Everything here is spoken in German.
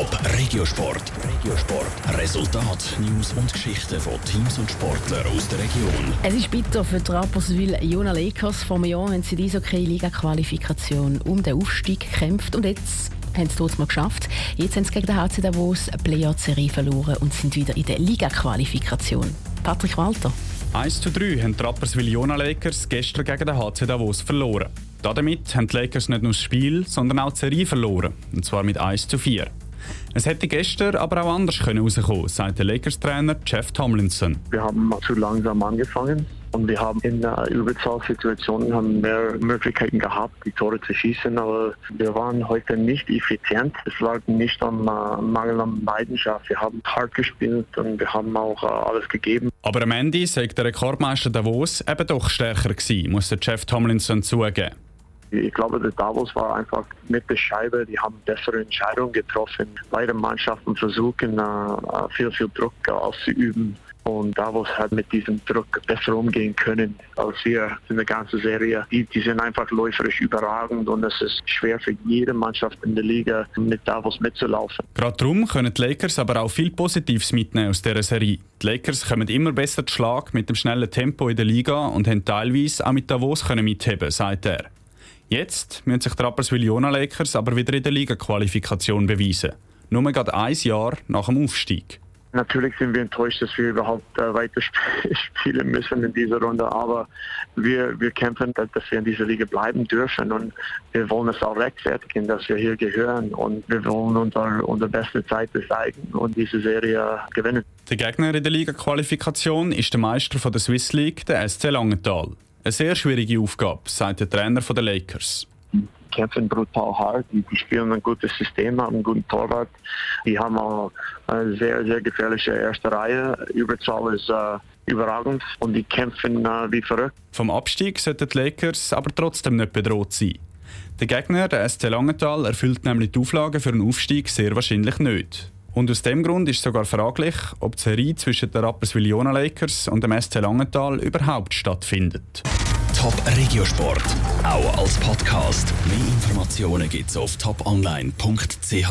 Top Regiosport. Regiosport. Resultat, News und Geschichten von Teams und Sportlern aus der Region. Es ist bitter für die Rapperswil Jona Lakers. Vor einem Jahr haben sie die Eishockey-Liga-Qualifikation um den Aufstieg gekämpft und jetzt haben sie es mal geschafft. Jetzt haben sie gegen den HC Davos eine Playout-Serie verloren und sind wieder in der Liga-Qualifikation. Patrick Walter. 1 zu 3 haben die Rapperswil Jona Lakers gestern gegen den HC Davos verloren. Damit haben die Lakers nicht nur das Spiel, sondern auch die Serie verloren. Und zwar mit 1 zu 4. Es hätte gestern aber auch anders können rauskommen, sagt der Lakers-Trainer Jeff Tomlinson. Wir haben zu langsam angefangen und wir haben in Überzahlsituationen haben mehr Möglichkeiten gehabt, die Tore zu schießen, aber wir waren heute nicht effizient. Es lag nicht am äh, Mangel an Leidenschaft. Wir haben hart gespielt und wir haben auch äh, alles gegeben. Aber am Ende sagt der Rekordmeister Davos eben doch stärker gewesen, muss der Jeff Tomlinson zugeben. Ich glaube, der Davos war einfach mit der Scheibe, die haben bessere Entscheidungen getroffen. Beide Mannschaften versuchen, äh, viel, viel Druck auszuüben. Und Davos hat mit diesem Druck besser umgehen können als wir in der ganzen Serie. Die, die sind einfach läuferisch überragend und es ist schwer für jede Mannschaft in der Liga mit Davos mitzulaufen. Gerade darum können die Lakers aber auch viel Positives mitnehmen aus dieser Serie. Die Lakers kommen immer besser zu Schlag mit dem schnellen Tempo in der Liga und haben teilweise auch mit Davos können mitheben, sagt er. Jetzt müssen sich die Rapperswil Jona Lakers aber wieder in der Liga-Qualifikation beweisen. Nur gerade ein Jahr nach dem Aufstieg. Natürlich sind wir enttäuscht, dass wir überhaupt äh, weiter spielen müssen in dieser Runde, aber wir, wir kämpfen, dass, dass wir in dieser Liga bleiben dürfen und wir wollen es auch rechtfertigen, dass wir hier gehören und wir wollen unsere, unsere beste Zeit zeigen und diese Serie gewinnen. Der Gegner in der Liga-Qualifikation ist der Meister von der Swiss League, der SC Langenthal. Eine sehr schwierige Aufgabe, sagt der Trainer der Lakers. Die kämpfen brutal hart, die, die spielen ein gutes System, haben einen guten Torwart. Die haben auch eine sehr, sehr gefährliche erste Reihe. Überzahl ist äh, überragend und die kämpfen äh, wie verrückt. Vom Abstieg sollten die Lakers aber trotzdem nicht bedroht sein. Der Gegner, der SC Langenthal, erfüllt nämlich die Auflagen für einen Aufstieg sehr wahrscheinlich nicht. Und aus dem Grund ist sogar fraglich, ob die Serie zwischen den Rapperswil Jona Lakers und dem SC Langenthal überhaupt stattfindet. Top Regiosport, auch als Podcast. Mehr Informationen gibt's auf toponline.ch.